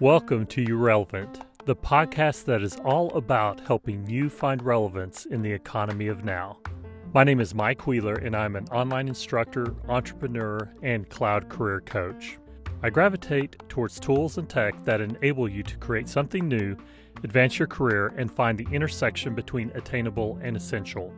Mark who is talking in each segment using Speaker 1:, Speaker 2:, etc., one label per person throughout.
Speaker 1: Welcome to You Relevant, the podcast that is all about helping you find relevance in the economy of now. My name is Mike Wheeler, and I'm an online instructor, entrepreneur, and cloud career coach. I gravitate towards tools and tech that enable you to create something new, advance your career, and find the intersection between attainable and essential.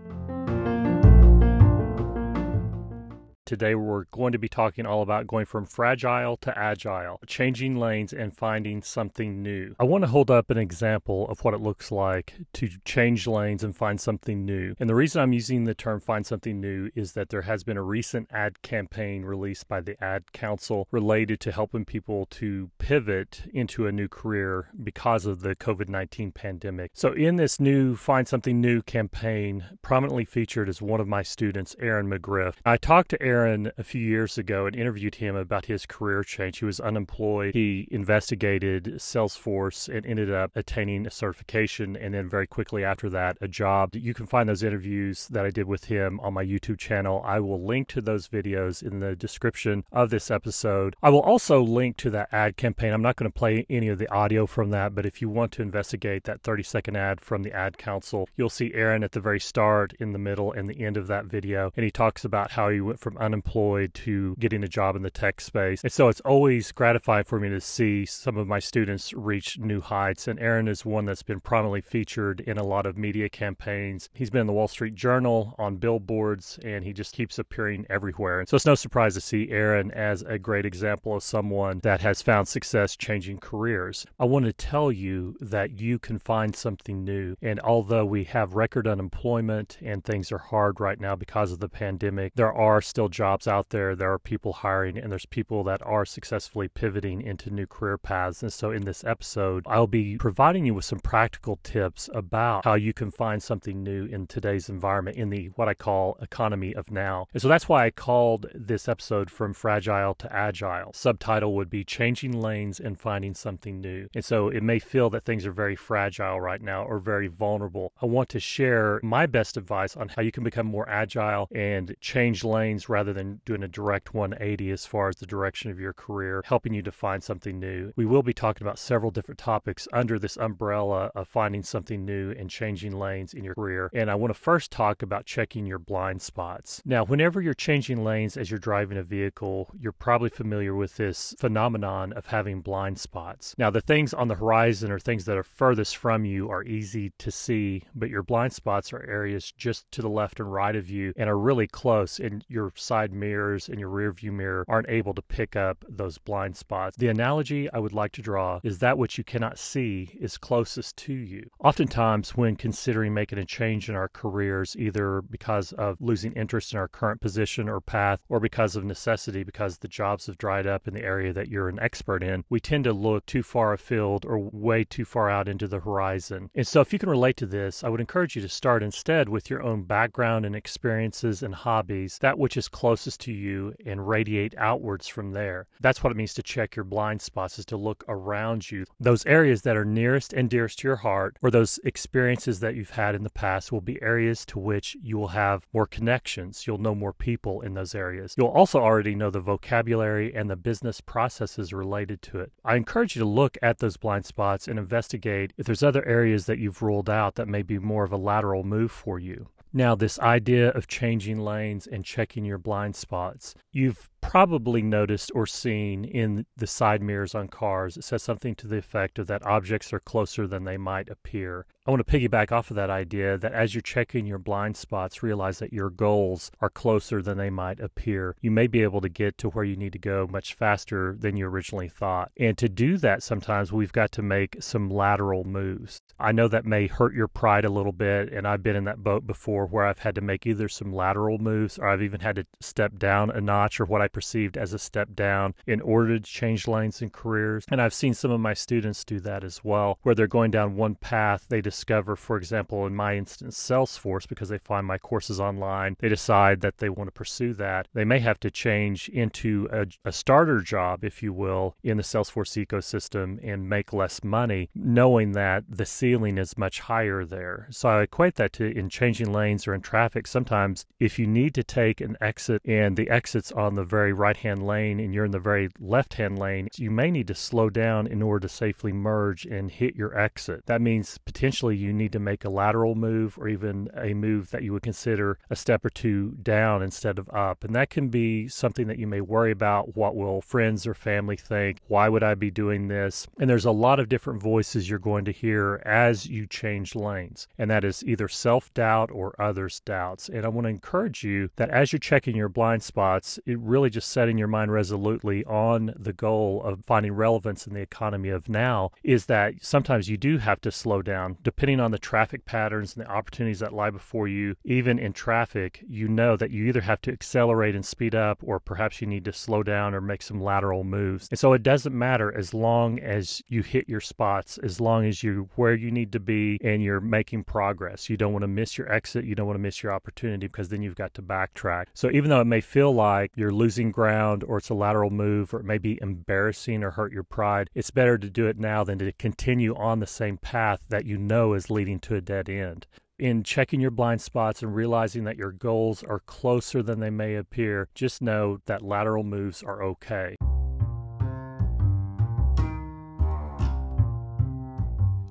Speaker 1: Today, we're going to be talking all about going from fragile to agile, changing lanes and finding something new. I want to hold up an example of what it looks like to change lanes and find something new. And the reason I'm using the term find something new is that there has been a recent ad campaign released by the Ad Council related to helping people to pivot into a new career because of the COVID 19 pandemic. So, in this new Find Something New campaign, prominently featured is one of my students, Aaron McGriff. I talked to Aaron Aaron a few years ago and interviewed him about his career change. He was unemployed. He investigated Salesforce and ended up attaining a certification and then very quickly after that, a job. You can find those interviews that I did with him on my YouTube channel. I will link to those videos in the description of this episode. I will also link to that ad campaign. I'm not going to play any of the audio from that, but if you want to investigate that 30 second ad from the Ad Council, you'll see Aaron at the very start, in the middle, and the end of that video. And he talks about how he went from unemployed to getting a job in the tech space. And so it's always gratifying for me to see some of my students reach new heights. And Aaron is one that's been prominently featured in a lot of media campaigns. He's been in the Wall Street Journal, on billboards, and he just keeps appearing everywhere. And so it's no surprise to see Aaron as a great example of someone that has found success changing careers. I want to tell you that you can find something new. And although we have record unemployment and things are hard right now because of the pandemic, there are still jobs out there, there are people hiring, and there's people that are successfully pivoting into new career paths. And so, in this episode, I'll be providing you with some practical tips about how you can find something new in today's environment in the what I call economy of now. And so, that's why I called this episode From Fragile to Agile. Subtitle would be Changing Lanes and Finding Something New. And so, it may feel that things are very fragile right now or very vulnerable. I want to share my best advice on how you can become more agile and change lanes rather rather than doing a direct 180 as far as the direction of your career, helping you to find something new. We will be talking about several different topics under this umbrella of finding something new and changing lanes in your career. And I want to first talk about checking your blind spots. Now, whenever you're changing lanes as you're driving a vehicle, you're probably familiar with this phenomenon of having blind spots. Now, the things on the horizon or things that are furthest from you are easy to see, but your blind spots are areas just to the left and right of you and are really close, in your side mirrors and your rear view mirror aren't able to pick up those blind spots. The analogy I would like to draw is that which you cannot see is closest to you. Oftentimes, when considering making a change in our careers, either because of losing interest in our current position or path, or because of necessity, because the jobs have dried up in the area that you're an expert in, we tend to look too far afield or way too far out into the horizon. And so, if you can relate to this, I would encourage you to start instead with your own background and experiences and hobbies, that which is closest to you and radiate outwards from there. That's what it means to check your blind spots is to look around you. Those areas that are nearest and dearest to your heart or those experiences that you've had in the past will be areas to which you will have more connections. You'll know more people in those areas. You'll also already know the vocabulary and the business processes related to it. I encourage you to look at those blind spots and investigate if there's other areas that you've ruled out that may be more of a lateral move for you. Now, this idea of changing lanes and checking your blind spots, you've probably noticed or seen in the side mirrors on cars. It says something to the effect of that objects are closer than they might appear. I want to piggyback off of that idea that as you're checking your blind spots, realize that your goals are closer than they might appear. You may be able to get to where you need to go much faster than you originally thought. And to do that, sometimes we've got to make some lateral moves. I know that may hurt your pride a little bit, and I've been in that boat before where I've had to make either some lateral moves or I've even had to step down a notch or what I perceived as a step down in order to change lanes and careers. And I've seen some of my students do that as well, where they're going down one path, they decide discover, for example, in my instance, Salesforce, because they find my courses online, they decide that they want to pursue that. They may have to change into a, a starter job, if you will, in the Salesforce ecosystem and make less money, knowing that the ceiling is much higher there. So I equate that to in changing lanes or in traffic. Sometimes if you need to take an exit and the exit's on the very right hand lane and you're in the very left hand lane, you may need to slow down in order to safely merge and hit your exit. That means potentially you need to make a lateral move or even a move that you would consider a step or two down instead of up. And that can be something that you may worry about. What will friends or family think? Why would I be doing this? And there's a lot of different voices you're going to hear as you change lanes. And that is either self doubt or others' doubts. And I want to encourage you that as you're checking your blind spots, it really just setting your mind resolutely on the goal of finding relevance in the economy of now is that sometimes you do have to slow down depending on the traffic patterns and the opportunities that lie before you. Even in traffic, you know that you either have to accelerate and speed up or perhaps you need to slow down or make some lateral moves. And so it doesn't matter as long as you hit your spots, as long as you're where you need to be and you're making progress. You don't want to miss your exit, you don't want to miss your opportunity because then you've got to backtrack. So even though it may feel like you're losing ground or it's a lateral move or it may be embarrassing or hurt your pride, it's better to do it now than to continue on the same path that you know is leading to a dead end in checking your blind spots and realizing that your goals are closer than they may appear, just know that lateral moves are okay.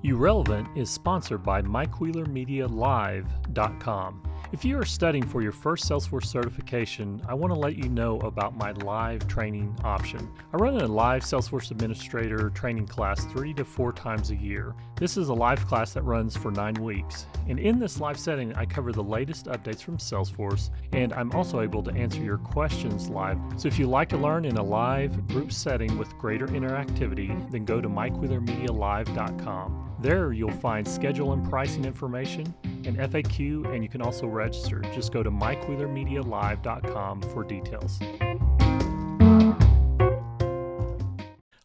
Speaker 1: Urelevant is sponsored by MikeWheelerMediaLive.com. If you are studying for your first Salesforce certification, I want to let you know about my live training option. I run a live Salesforce Administrator training class three to four times a year. This is a live class that runs for nine weeks. And in this live setting, I cover the latest updates from Salesforce, and I'm also able to answer your questions live. So if you'd like to learn in a live group setting with greater interactivity, then go to MikeWheelerMediaLive.com. There you'll find schedule and pricing information, an FAQ, and you can also register. Just go to MikeWheelerMediaLive.com for details.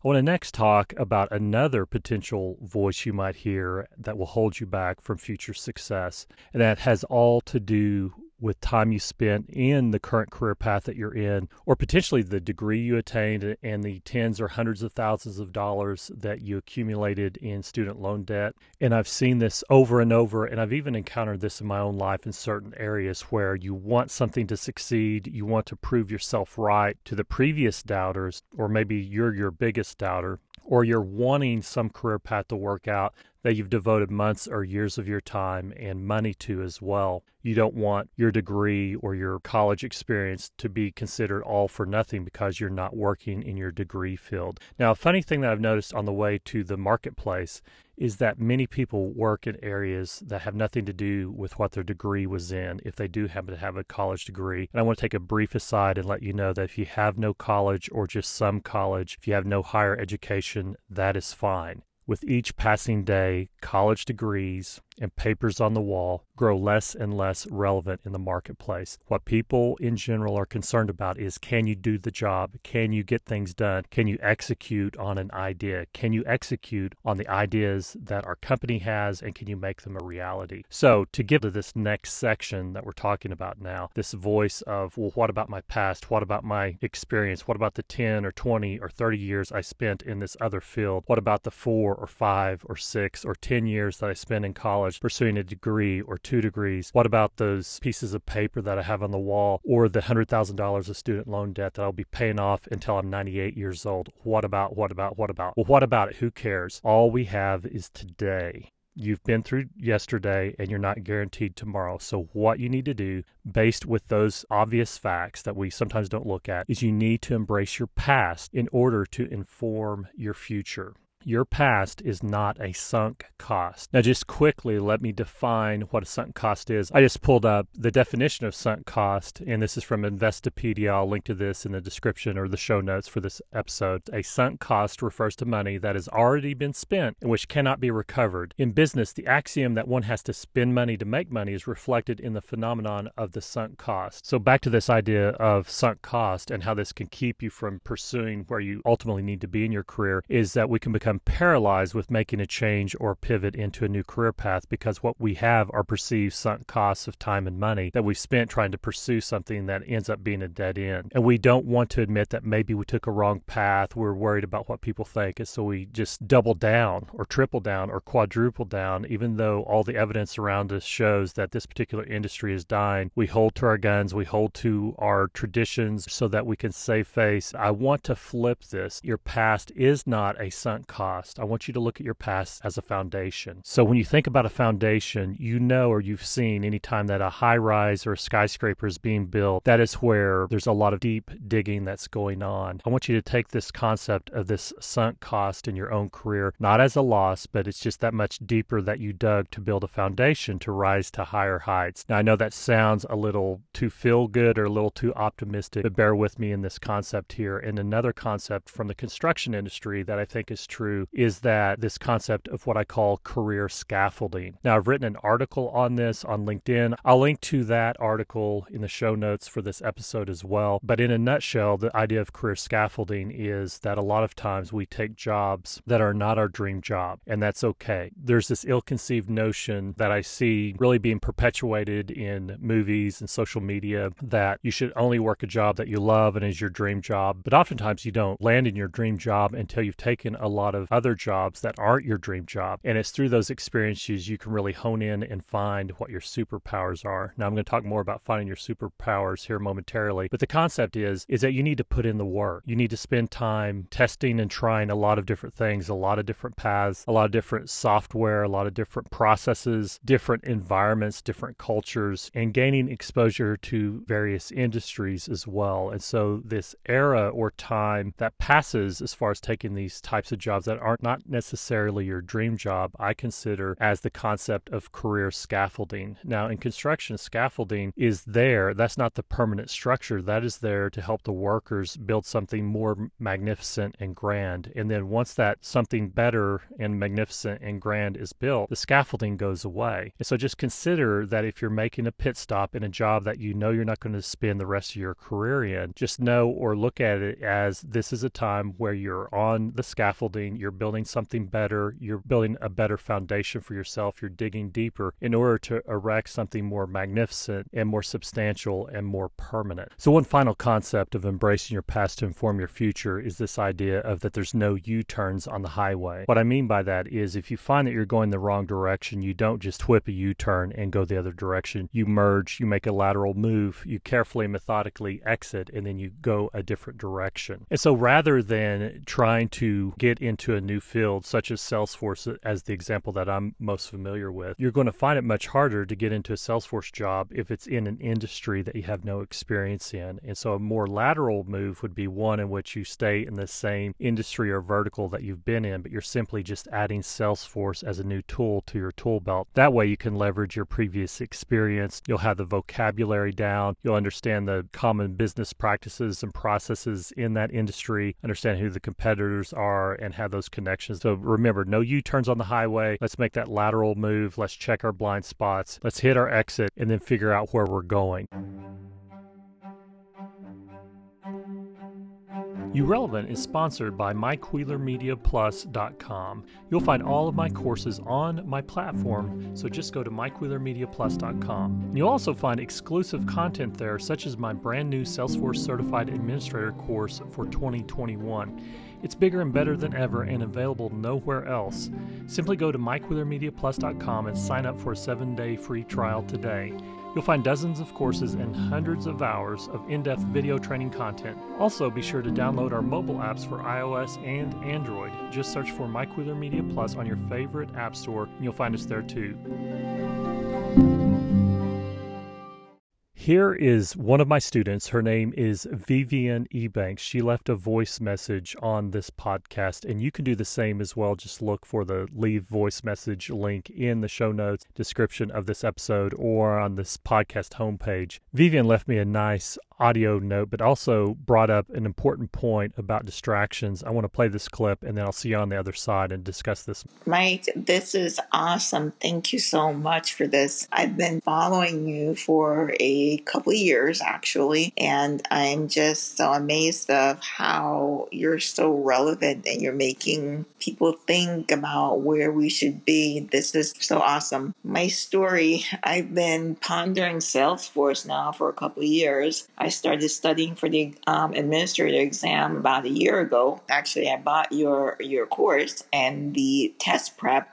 Speaker 1: I want to next talk about another potential voice you might hear that will hold you back from future success, and that has all to do with time you spent in the current career path that you're in, or potentially the degree you attained and the tens or hundreds of thousands of dollars that you accumulated in student loan debt. And I've seen this over and over, and I've even encountered this in my own life in certain areas where you want something to succeed, you want to prove yourself right to the previous doubters, or maybe you're your biggest doubter or you're wanting some career path to work out that you've devoted months or years of your time and money to as well. You don't want your degree or your college experience to be considered all for nothing because you're not working in your degree field. Now, a funny thing that I've noticed on the way to the marketplace is that many people work in areas that have nothing to do with what their degree was in if they do happen to have a college degree. And I want to take a brief aside and let you know that if you have no college or just some college, if you have no higher education, that is fine. With each passing day, college degrees and papers on the wall grow less and less relevant in the marketplace. What people in general are concerned about is can you do the job? Can you get things done? Can you execute on an idea? Can you execute on the ideas that our company has and can you make them a reality? So, to get to this next section that we're talking about now, this voice of, well, what about my past? What about my experience? What about the 10 or 20 or 30 years I spent in this other field? What about the four or five or six or 10 years that I spent in college pursuing a degree or two degrees? What about those pieces of paper that I have on the wall or the $100,000 of student loan debt that I'll be paying off until I'm 98 years old? What about, what about, what about? Well, what about it? Who cares? All we have is today. You've been through yesterday and you're not guaranteed tomorrow. So, what you need to do, based with those obvious facts that we sometimes don't look at, is you need to embrace your past in order to inform your future. Your past is not a sunk cost. Now, just quickly, let me define what a sunk cost is. I just pulled up the definition of sunk cost, and this is from Investopedia. I'll link to this in the description or the show notes for this episode. A sunk cost refers to money that has already been spent and which cannot be recovered. In business, the axiom that one has to spend money to make money is reflected in the phenomenon of the sunk cost. So, back to this idea of sunk cost and how this can keep you from pursuing where you ultimately need to be in your career is that we can become become paralyzed with making a change or pivot into a new career path because what we have are perceived sunk costs of time and money that we've spent trying to pursue something that ends up being a dead end. And we don't want to admit that maybe we took a wrong path. We're worried about what people think. And so we just double down or triple down or quadruple down, even though all the evidence around us shows that this particular industry is dying. We hold to our guns, we hold to our traditions so that we can save face. I want to flip this. Your past is not a sunk cost. I want you to look at your past as a foundation. So when you think about a foundation, you know or you've seen anytime that a high rise or a skyscraper is being built, that is where there's a lot of deep digging that's going on. I want you to take this concept of this sunk cost in your own career, not as a loss, but it's just that much deeper that you dug to build a foundation to rise to higher heights. Now, I know that sounds a little too feel good or a little too optimistic, but bear with me in this concept here. And another concept from the construction industry that I think is true is that this concept of what I call career scaffolding. Now, I've written an article on this on LinkedIn. I'll link to that article in the show notes for this episode as well. But in a nutshell, the idea of career scaffolding is that a lot of times we take jobs that are not our dream job, and that's okay. There's this ill conceived notion that I see really being perpetuated in movies and social media that you should only work a job that you love and is your dream job. But oftentimes you don't land in your dream job until you've taken a lot of other jobs that aren't your dream job. And it's through those experiences you can really hone in and find what your superpowers are. Now I'm going to talk more about finding your superpowers here momentarily, but the concept is is that you need to put in the work. You need to spend time testing and trying a lot of different things, a lot of different paths, a lot of different software, a lot of different processes, different environments, different cultures, and gaining exposure to various industries as well. And so this era or time that passes as far as taking these types of jobs that aren't not necessarily your dream job, I consider as the concept of career scaffolding. Now in construction, scaffolding is there. That's not the permanent structure. That is there to help the workers build something more magnificent and grand. And then once that something better and magnificent and grand is built, the scaffolding goes away. And so just consider that if you're making a pit stop in a job that you know you're not going to spend the rest of your career in, just know or look at it as this is a time where you're on the scaffolding, you're building something better, you're building a better foundation for yourself, you're digging deeper in order to erect something more magnificent and more substantial and more permanent. So, one final concept of embracing your past to inform your future is this idea of that there's no U turns on the highway. What I mean by that is if you find that you're going the wrong direction, you don't just whip a U turn and go the other direction. You merge, you make a lateral move, you carefully, methodically exit, and then you go a different direction. And so rather than trying to get into a new field, such as Salesforce, as the example that I'm most familiar with, you're going to find it much harder to get into a Salesforce job if it's in an industry that you have no experience in. And so a more lateral move would be one in which you stay in the same industry or vertical that you've been in, but you're simply just adding Salesforce as a new tool to your tool belt. That way you can leverage your previous experience. You'll have the vocabulary down. You'll understand the common business practices and processes in that industry, understand who the competitors are, and have those connections. So remember, no U turns on the highway. Let's make that lateral move. Let's check our blind spots. Let's hit our exit and then figure out where we're going. Urelevant is sponsored by MikeWheelerMediaPlus.com. You'll find all of my courses on my platform, so just go to MikeWheelerMediaPlus.com. And you'll also find exclusive content there, such as my brand new Salesforce Certified Administrator course for 2021. It's bigger and better than ever and available nowhere else. Simply go to MikeWheelerMediaPlus.com and sign up for a seven day free trial today. You'll find dozens of courses and hundreds of hours of in depth video training content. Also, be sure to download our mobile apps for iOS and Android. Just search for Mike Wheeler Media Plus on your favorite app store, and you'll find us there too. Here is one of my students. Her name is Vivian Ebanks. She left a voice message on this podcast, and you can do the same as well. Just look for the leave voice message link in the show notes description of this episode or on this podcast homepage. Vivian left me a nice audio note, but also brought up an important point about distractions. I want to play this clip and then I'll see you on the other side and discuss this.
Speaker 2: Mike, this is awesome. Thank you so much for this. I've been following you for a couple years actually, and I'm just so amazed of how you're so relevant and you're making people think about where we should be. This is so awesome. My story, I've been pondering Salesforce now for a couple years. Started studying for the um, administrator exam about a year ago. Actually, I bought your your course and the test prep,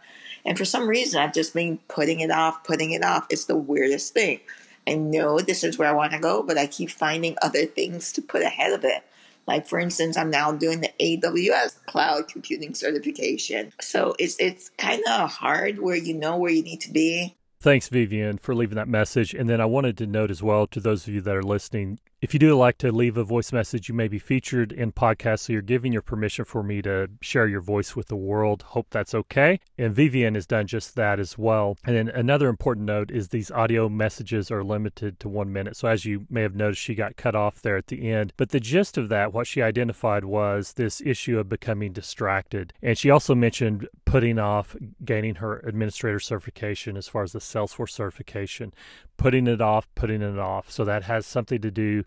Speaker 2: and for some reason, I've just been putting it off, putting it off. It's the weirdest thing. I know this is where I want to go, but I keep finding other things to put ahead of it. Like for instance, I'm now doing the AWS cloud computing certification. So it's it's kind of hard where you know where you need to be.
Speaker 1: Thanks, Vivian, for leaving that message. And then I wanted to note as well to those of you that are listening, if you do like to leave a voice message, you may be featured in podcasts. So you're giving your permission for me to share your voice with the world. Hope that's okay. And Vivian has done just that as well. And then another important note is these audio messages are limited to one minute. So as you may have noticed, she got cut off there at the end. But the gist of that, what she identified was this issue of becoming distracted. And she also mentioned putting off gaining her administrator certification as far as the Salesforce certification, putting it off, putting it off. So that has something to do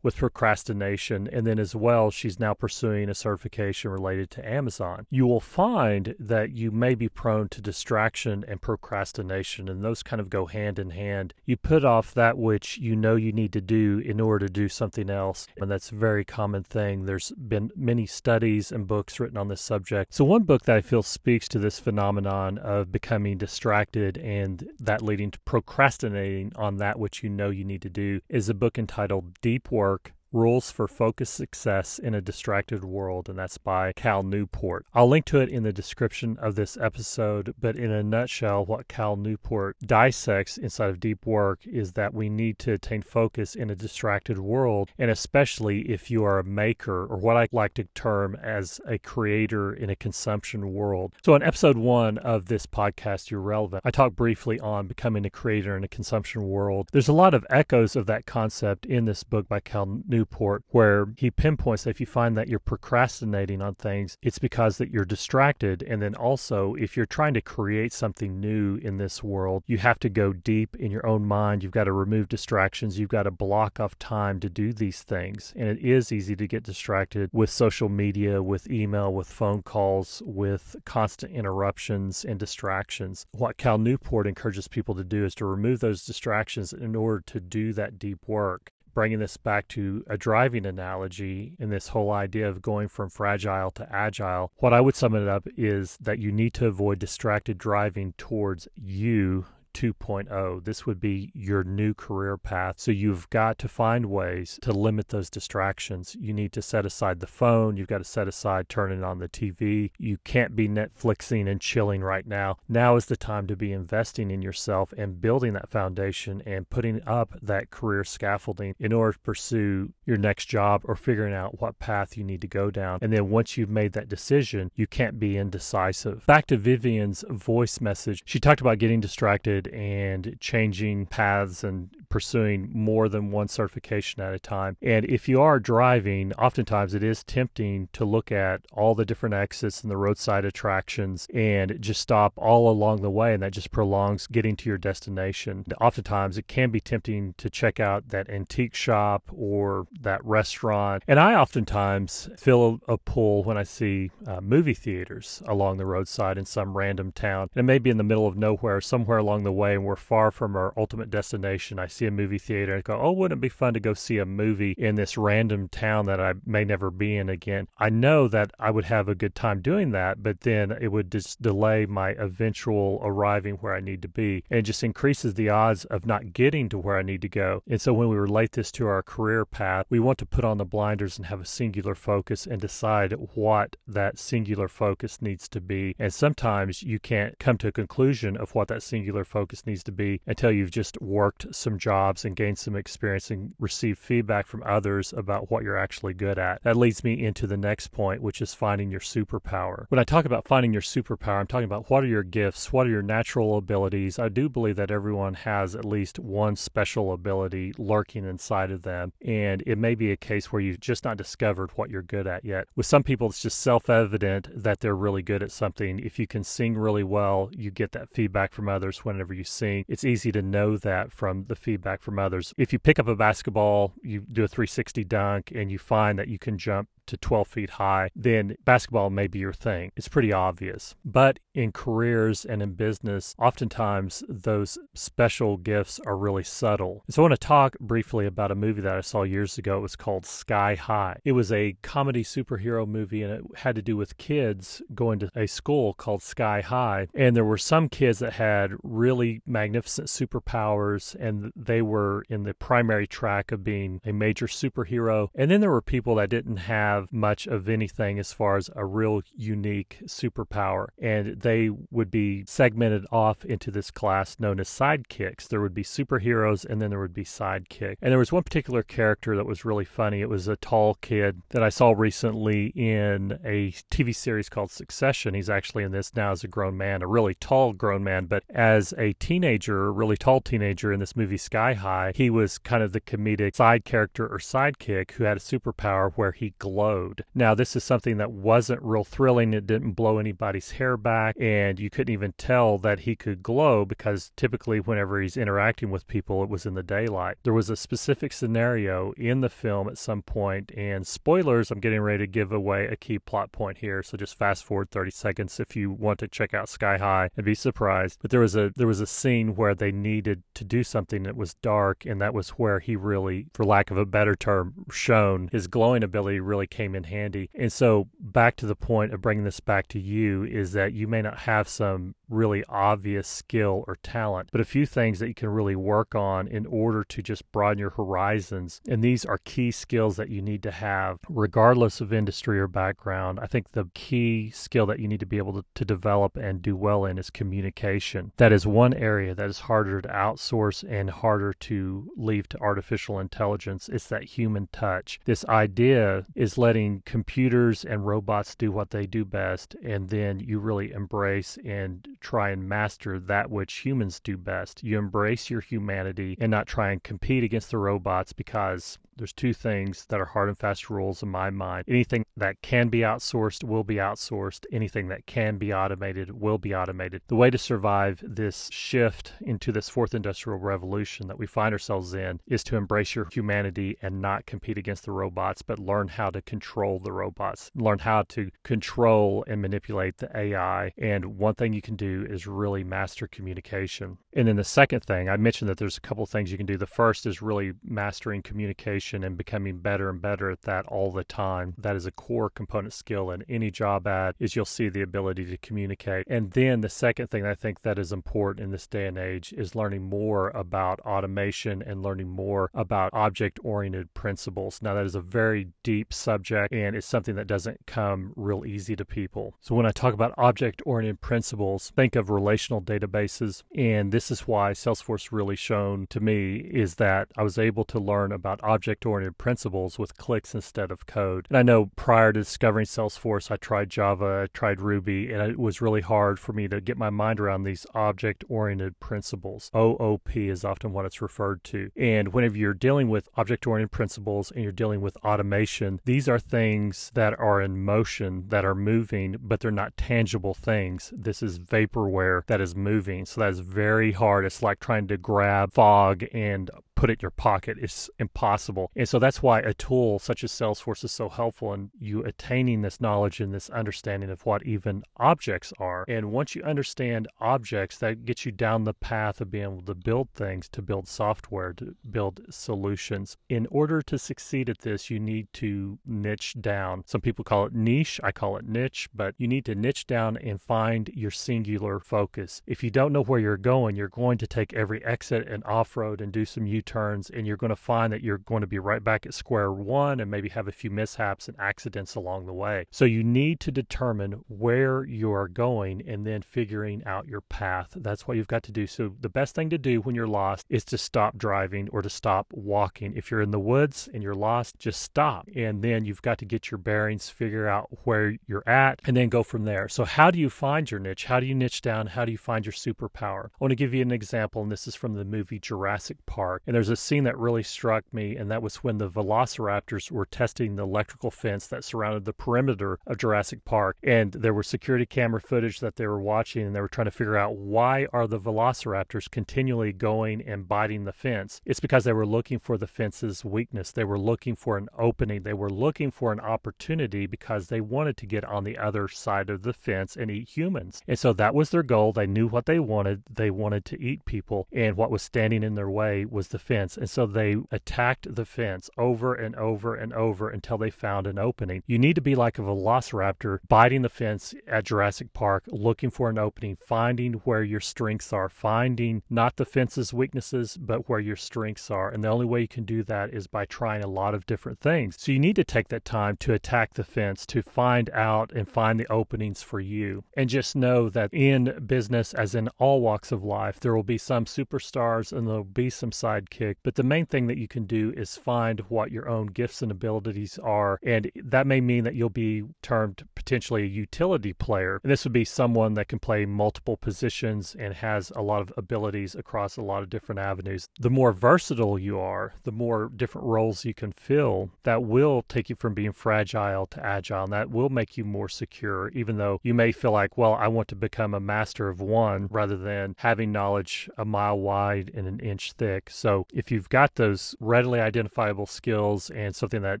Speaker 1: with procrastination. And then as well, she's now pursuing a certification related to Amazon. You will find that you may be prone to distraction and procrastination, and those kind of go hand in hand. You put off that which you know you need to do in order to do something else, and that's a very common thing. There's been many studies and books written on this subject. So, one book that I feel speaks to this phenomenon of becoming distracted and that leading to procrastinating on that which you know you need to do is a book entitled Deep Work Rules for Focused Success in a Distracted World, and that's by Cal Newport. I'll link to it in the description of this episode, but in a nutshell, what Cal Newport dissects inside of Deep Work is that we need to attain focus in a distracted world, and especially if you are a maker, or what I like to term as a creator in a consumption world. So, in episode one of this podcast, Urelevant, I talk briefly on becoming a creator in a consumption world. There's a lot of echoes of that concept in this book by Cal Newport Newport, where he pinpoints that if you find that you're procrastinating on things, it's because that you're distracted. And then also, if you're trying to create something new in this world, you have to go deep in your own mind. You've got to remove distractions. You've got to block off time to do these things. And it is easy to get distracted with social media, with email, with phone calls, with constant interruptions and distractions. What Cal Newport encourages people to do is to remove those distractions in order to do that deep work bringing this back to a driving analogy in this whole idea of going from fragile to agile, what I would sum it up is that you need to avoid distracted driving towards you 2.0. This would be your new career path. So you've got to find ways to limit those distractions. You need to set aside the phone. You've got to set aside turning on the TV. You can't be Netflixing and chilling right now. Now is the time to be investing in yourself and building that foundation and putting up that career scaffolding in order to pursue your next job or figuring out what path you need to go down. And then once you've made that decision, you can't be indecisive. Back to Vivian's voice message, she talked about getting distracted and changing paths and pursuing more than one certification at a time. And if you are driving, oftentimes it is tempting to look at all the different exits and the roadside attractions and just stop all along the way, and that just prolongs getting to your destination. Oftentimes it can be tempting to check out that antique shop or that restaurant. And I oftentimes feel a pull when I see uh, movie theaters along the roadside in some random town. And it may be in the middle of nowhere, somewhere along the way, and we're far from our ultimate destination. I see a movie theater and go, oh, wouldn't it be fun to go see a movie in this random town that I may never be in again? I know that I would have a good time doing that, but then it would just delay my eventual arriving where I need to be. And just increases the odds of not getting to where I need to go. And so when we relate this to our career path, we want to put on the blinders and have a singular focus and decide what that singular focus needs to be. And sometimes you can't come to a conclusion of what that singular focus needs to be until you've just worked some jobs and gained some experience and received feedback from others about what you're actually good at. That leads me into the next point, which is finding your superpower. When I talk about finding your superpower, I'm talking about what are your gifts, what are your natural abilities. I do believe that everyone has at least one special ability lurking inside of them, and it may be a case where you've just not discovered what you're good at yet. With some people, it's just self evident that they're really good at something. If you can sing really well, you get that feedback from others whenever you sing. It's easy to know that from the feedback from others. If you pick up a basketball, you do a 360 dunk, and you find that you can jump to 12 feet high, then basketball may be your thing. It's pretty obvious. But in careers and in business, oftentimes those special gifts are really subtle. So I want to talk briefly about a movie that I saw years ago. It was called Sky High. It was a comedy superhero movie and it had to do with kids going to a school called Sky High. And there were some kids that had really magnificent superpowers and they were in the primary track of being a major superhero. And then there were people that didn't have have much of anything as far as a real unique superpower. And they would be segmented off into this class known as sidekicks. There would be superheroes and then there would be sidekick. And there was one particular character that was really funny. It was a tall kid that I saw recently in a TV series called Succession. He's actually in this now as a grown man, a really tall grown man. But as a teenager, really tall teenager in this movie Sky High, he was kind of the comedic side character or sidekick who had a superpower where he glowed Now, this is something that wasn't real thrilling. It didn't blow anybody's hair back, and you couldn't even tell that he could glow because typically, whenever he's interacting with people, it was in the daylight. There was a specific scenario in the film at some point, and spoilers, I'm getting ready to give away a key plot point here, so just fast forward 30 seconds if you want to check out Sky High and be surprised. But there was a there was a scene where they needed to do something that was dark, and that was where he really, for lack of a better term, shone his glowing ability really came in handy. And so, back to the point of bringing this back to you is that you may not have some really obvious skill or talent, but a few things that you can really work on in order to just broaden your horizons. And these are key skills that you need to have, regardless of industry or background. I think the key skill that you need to be able to, to develop and do well in is communication. That is one area that is harder to outsource and harder to leave to artificial intelligence. It's that human touch. This idea is letting computers and robots do what they do best, and then you really embrace and try and master that which humans do best. You embrace your humanity and not try and compete against the robots because there's two things that are hard and fast rules in my mind. Anything that can be outsourced will be outsourced. Anything that can be automated will be automated. The way to survive this shift into this fourth industrial revolution that we find ourselves in is to embrace your humanity and not compete against the robots, but learn how to control the robots, learn how to control and manipulate the AI. And one thing you can do is really master communication. And then the second thing, I mentioned that there's a couple things you can do. The first is really mastering communication and becoming better and better at that all the time. That is a core component skill in any job ad is you'll see the ability to communicate. And then the second thing I think that is important in this day and age is learning more about automation and learning more about object oriented principles. Now that is a very deep subject and it's something that doesn't come real easy to people. So when I talk about object oriented principles, think of relational databases and this is why Salesforce really shown to me is that I was able to learn about object object oriented principles with clicks instead of code. And I know prior to discovering Salesforce, I tried Java, I tried Ruby, and it was really hard for me to get my mind around these object oriented principles. OOP is often what it's referred to. And whenever you're dealing with object oriented principles and you're dealing with automation, these are things that are in motion, that are moving, but they're not tangible things. This is vaporware that is moving. So that is very hard. It's like trying to grab fog and put it in your pocket is impossible. And so that's why a tool such as Salesforce is so helpful in you attaining this knowledge and this understanding of what even objects are. And once you understand objects, that gets you down the path of being able to build things, to build software, to build solutions. In order to succeed at this, you need to niche down. Some people call it niche, I call it niche, but you need to niche down and find your singular focus. If you don't know where you're going, you're going to take every exit and off road and do some U turns, and you're going to find that you're going to be right back at square one and maybe have a few mishaps and accidents along the way. So you need to determine where you are going and then figuring out your path. That's what you've got to do. So the best thing to do when you're lost is to stop driving or to stop walking. If you're in the woods and you're lost, just stop. And then you've got to get your bearings, figure out where you're at, and then go from there. So, how do you find your niche? How do you niche down? How do you find your superpower? I want to give you an example, and this is from the movie Jurassic Park. And there's a scene that really struck me, and that was when the velociraptors were testing the electrical fence that surrounded the perimeter of Jurassic Park. And there was security camera footage that they were watching, and they were trying to figure out why are the velociraptors continually going and biting the fence. It's because they were looking for the fence's weakness. They were looking for an opening. They were looking for an opportunity because they wanted to get on the other side of the fence and eat humans. And so that was their goal. They knew what they wanted. They wanted to eat people, and what was standing in their way was the fence. And so they attacked the fence over and over and over until they found an opening. You need to be like a velociraptor biting the fence at Jurassic Park, looking for an opening, finding where your strengths are, finding not the fence's weaknesses, but where your strengths are. And the only way you can do that is by trying a lot of different things. So you need to take that time to attack the fence, to find out and find the openings for you. And just know that in business, as in all walks of life, there will be some superstars and there'll be some sidekick. But the main thing that you can do is find what your own gifts and abilities are. And that may mean that you'll be termed potentially a utility player. And this would be someone that can play multiple positions and has a lot of abilities across a lot of different avenues. The more versatile you are, the more different roles you can fill, that will take you from being fragile to agile. And that will make you more secure, even though you may feel like, well, I want to become a master of one rather than having knowledge a mile wide and an inch thick. So if you've got those readily identifiable skills and something that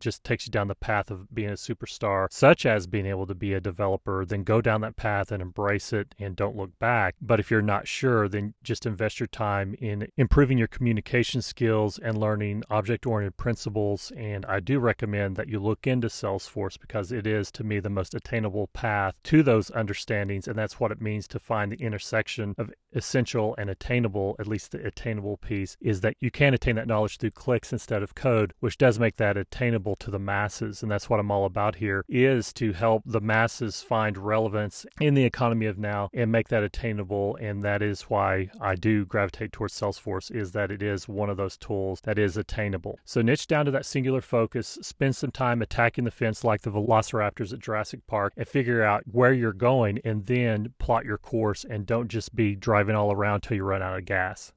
Speaker 1: just takes you down the path of being a superstar, such as being able to be a developer, then go down that path and embrace it and don't look back. But if you're not sure, then just invest your time in improving your communication skills and learning object oriented principles. And I do recommend that you look into Salesforce because it is, to me, the most attainable path to those understandings. And that's what it means to find the intersection of essential and attainable, at least the attainable piece, is that you can attain that knowledge through clicks instead of code, which does make that attainable to the masses. And that's what I'm all about here is to help the masses find relevance in the economy of now and make that attainable. And that is why I do gravitate towards Salesforce is that it is one of those tools that is attainable. So niche down to that singular focus, spend some time attacking the fence like the velociraptors at Jurassic Park and figure out where you're going and then plot your course and don't just be driving all around till you run out of gas.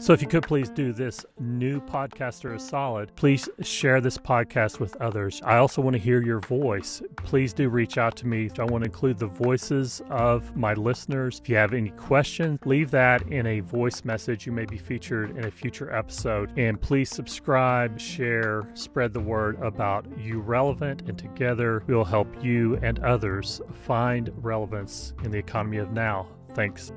Speaker 1: So, if you could please do this new podcaster a solid, please share this podcast with others. I also want to hear your voice. Please do reach out to me. I want to include the voices of my listeners. If you have any questions, leave that in a voice message. You may be featured in a future episode. And please subscribe, share, spread the word about you relevant, and together we'll help you and others find relevance in the economy of now. Thanks.